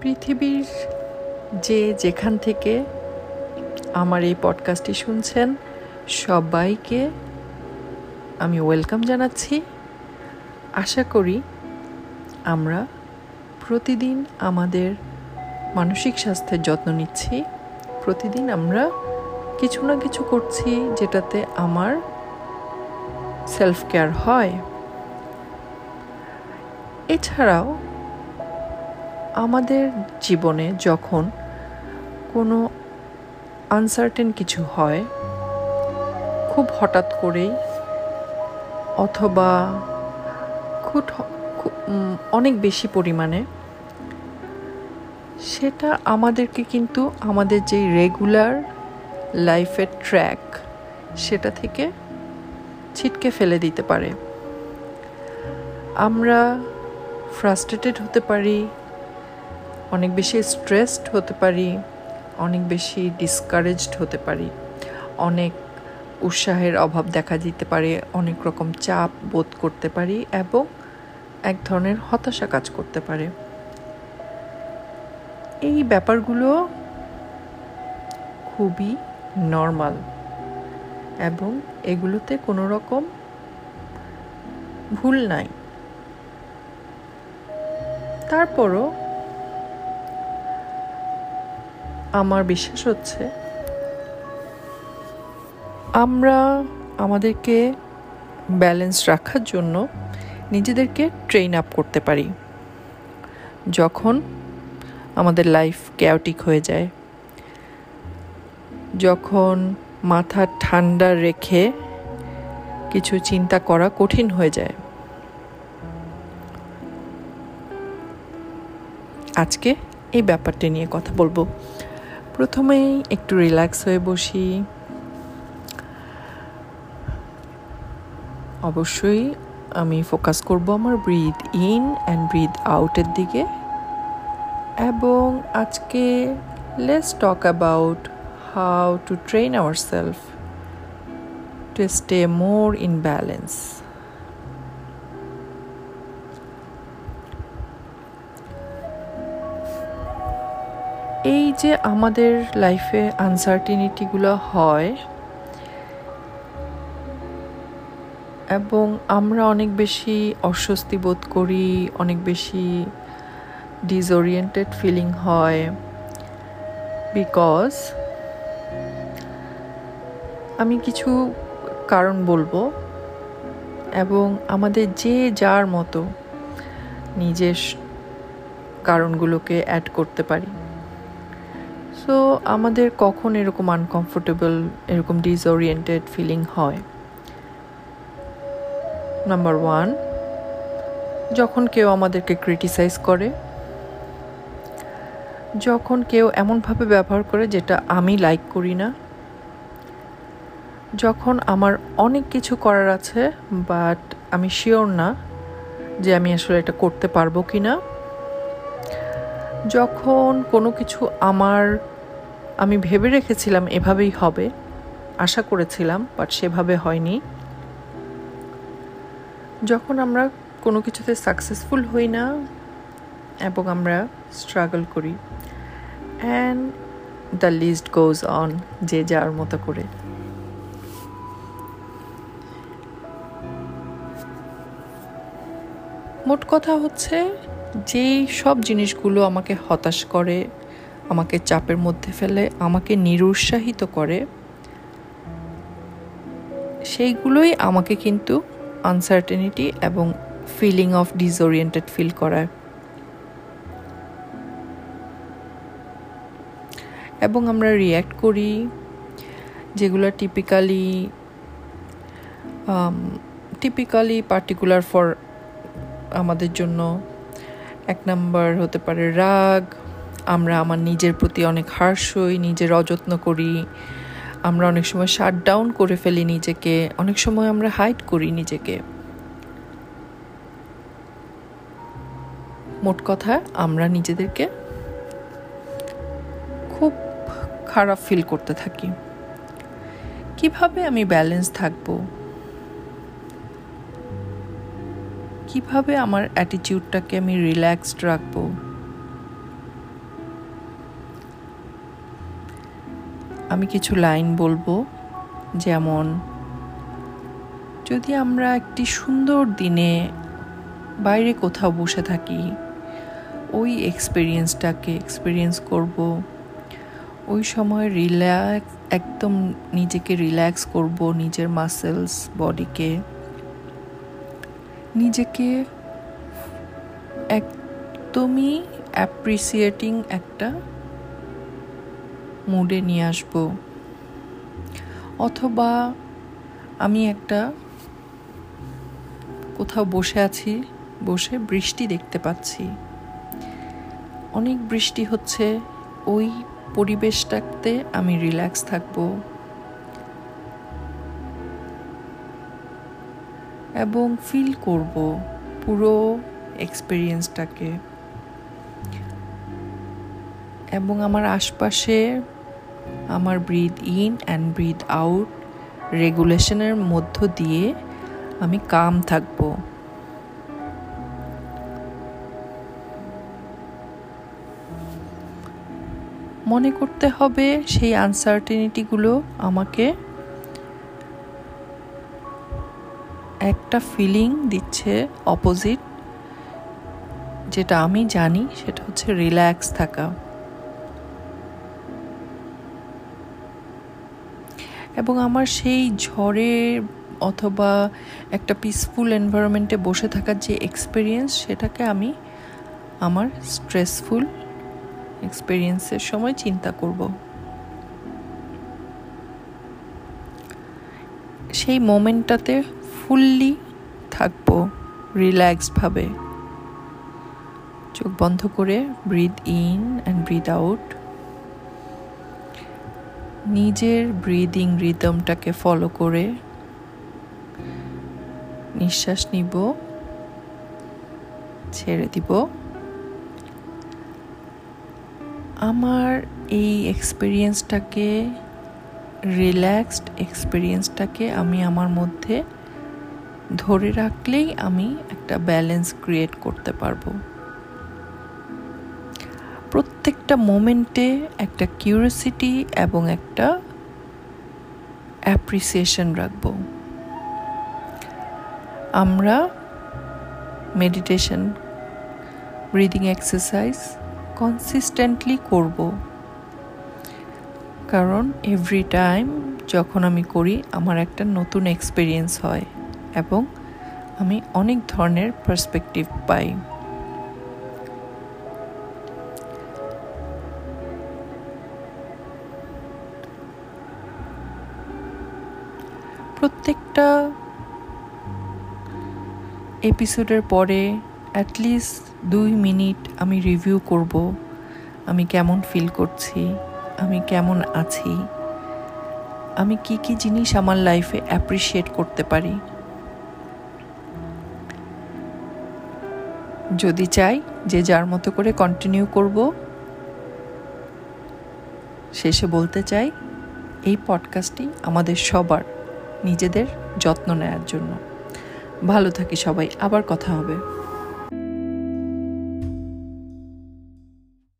পৃথিবীর যে যেখান থেকে আমার এই পডকাস্টটি শুনছেন, সবাইকে আমি ওয়েলকাম জানাচ্ছি। আশা করি আমরা প্রতিদিন আমাদের মানসিক স্বাস্থ্যের যত্ন নিচ্ছি। প্রতিদিন আমরা কিছু না কিছু করছি যেটাতে আমার সেলফ কেয়ার হয়। এছাড়াও আমাদের জীবনে যখন কোনো আনসার্টেন কিছু হয়, খুব হঠাৎ করেই অথবা খুব অনেক বেশি পরিমাণে সেটা আমাদেরকে কিন্তু আমাদের যে রেগুলার লাইফের ট্র্যাক সেটা থেকে ছিটকে ফেলে দিতে পারে। আমরা ফ্রাস্ট্রেটেড হতে পারি অনেক বেশি স্ট্রেসড হতে পারি, অনেক বেশি ডিসকারেজড হতে পারি, অনেক উৎসাহের অভাব দেখা দিতে পারে, অনেক রকম চাপ বোধ করতে পারি এবং এক ধরনের হতাশা কাজ করতে পারে। এই ব্যাপারগুলো খুবই নর্মাল এবং এগুলোতে কোনো রকম ভুল নাই। তারপরও আমার বিশ্বাস হচ্ছে আমরা আমাদেরকে ব্যালেন্স রাখার জন্য নিজেদেরকে ট্রেন আপ করতে পারি। যখন আমাদের লাইফ ক্যাওটিক হয়ে যায়, যখন মাথা ঠান্ডা রেখে কিছু চিন্তা করা কঠিন হয়ে যায়। আজকে এই ব্যাপারটা নিয়ে কথা বলব। প্রথমেই একটু রিল্যাক্স হয়ে বসি। অবশ্যই আমি ফোকাস করব আমার ব্রিথ ইন অ্যান্ড ব্রিথ আউটের দিকে। এবং আজকে let's talk about how to train our self to stay more in balance এই যে আমাদের লাইফে আনসার্টিনিটিগুলো হয়, এবং আমরা অনেক বেশি অস্বস্তি বোধ করি, অনেক বেশি ডিসওরিয়েন্টেড ফিলিং হয় বিকজ আমি কিছু কারণ বলব, এবং আমাদের যে যার মতো নিজের কারণগুলোকে অ্যাড করতে পারি। সো আমাদের কখন এরকম আনকমফোর্টেবল এরকম ডিসওরিয়েন্টেড ফিলিং হয়? নাম্বার ওয়ান যখন কেউ আমাদেরকে ক্রিটিসাইজ করে, যখন কেউ এমনভাবে ব্যবহার করে যেটা আমি লাইক করি না, যখন আমার অনেক কিছু করার আছে বাট আমি শিওর না যে আমি আসলে এটা করতে পারব কি না যখন কোনো কিছু আমার আমি ভেবে রেখেছিলাম এভাবেই হবে। আশা করেছিলাম বাট সেভাবে হয়নি। যখন আমরা কোনো কিছুতে সাকসেসফুল হই না, এবং আমরা স্ট্রাগল করি and the list goes on যে যার মতো করে। মোট কথা হচ্ছে, যেই সব জিনিসগুলো আমাকে হতাশ করে আমাকে চাপের মধ্যে ফেলে, আমাকে নিরুৎসাহিত করে। সেইগুলোই আমাকে কিন্তু আনসার্টেনিটি এবং ফিলিং অফ ডিসওরিয়েন্টেড ফিল করায়। এবং আমরা রিয়্যাক্ট করি, যেগুলো টিপিক্যালি টিপিক্যালি পার্টিকুলার ফর আমাদের জন্য। এক নাম্বার হতে পারে রাগ আমরা আমার নিজের প্রতি অনেক হার্শ হই, নিজের অযত্ন করি। আমরা অনেক সময় শাট ডাউন করে ফেলি নিজেকে, অনেক সময় আমরা হাইড করি নিজেকে। মোট কথা, আমরা নিজেদেরকে খুব খারাপ ফিল করতে থাকি। কীভাবে আমি ব্যালেন্স থাকব? কীভাবে আমার অ্যাটিটিউডটাকে আমি রিল্যাক্সড রাখব? আমি কিছু লাইন বলব। যেমন, যদি আমরা একটি সুন্দর দিনে বাইরে কোথাও বসে থাকি, ওই এক্সপিরিয়েন্সটাকে এক্সপিরিয়েন্স করব। ওই সময় রিল্যাক্স একদম নিজেকে রিল্যাক্স করব, নিজের মাসেলস বডিকে নিজেকে একদমই অ্যাপ্রিসিয়েটিং একটা মুডে নিয়ে আসব। অথবা আমি একটা কোথাও বসে আছি, বসে বৃষ্টি দেখতে পাচ্ছি। অনেক বৃষ্টি হচ্ছে, ওই পরিবেশটাতে আমি রিল্যাক্স থাকব। এবং ফিল করব পুরো এক্সপিরিয়েন্সটাকে। এবং আমার আশপাশে আমার breathe in and breathe out রেগুলেশনের মধ্য দিয়ে আমি কাম থাকব। মনে করতে হবে সেই আনসার্টেনিটিগুলো আমাকে একটা ফিলিং দিচ্ছে অপোজিট যেটা আমি জানি, সেটা হচ্ছে রিল্যাক্স থাকা। এবং আমার সেই ঝড়ে অথবা একটা পিসফুল এনভায়রনমেন্টে বসে থাকার যে এক্সপিরিয়েন্স সেটাকে আমি আমার স্ট্রেসফুল এক্সপিরিয়েন্সের সময় চিন্তা করব। সেই মোমেন্টটাতে ফুললি থাকব রিল্যাক্সডভাবে চোখ বন্ধ করে breathe in and breathe out নিজের ব্রিদিং রিদমটাকে ফলো করে নিঃশ্বাস নিব, ছেড়ে দিব। আমার এই এক্সপিরিয়েন্সটাকে রিল্যাক্সড এক্সপিরিয়েন্সটাকে আমি আমার মধ্যে ধরে রাখলেই আমি একটা ব্যালেন্স ক্রিয়েট করতে পারব। প্রত্যেকটা মোমেন্টে একটা কিউরিয়াসিটি এবং একটা অ্যাপ্রিসিয়েশন রাখব। আমরা মেডিটেশন ব্রিদিং এক্সারসাইজ কনসিস্টেন্টলি করব। কারণ এভরি টাইম যখন আমি করি, আমার একটা নতুন এক্সপিরিয়েন্স হয় এবং আমি অনেক ধরনের পার্সপেক্টিভ পাই। প্রত্যেকটা এপিসোডের পরে অ্যাটলিস্ট দুই মিনিট আমি রিভিউ করব, আমি কেমন ফিল করছি, আমি কেমন আছি, আমি কি কি জিনিস আমার লাইফে অ্যাপ্রিসিয়েট করতে পারি। যদি চাই যে যার মতো করে কন্টিনিউ করব, শেষে বলতে চাই, এই পডকাস্টটি আমাদের সবার নিজেদের যত্ন নেয়ার জন্য। ভালো থাকি সবাই আবার কথা হবে।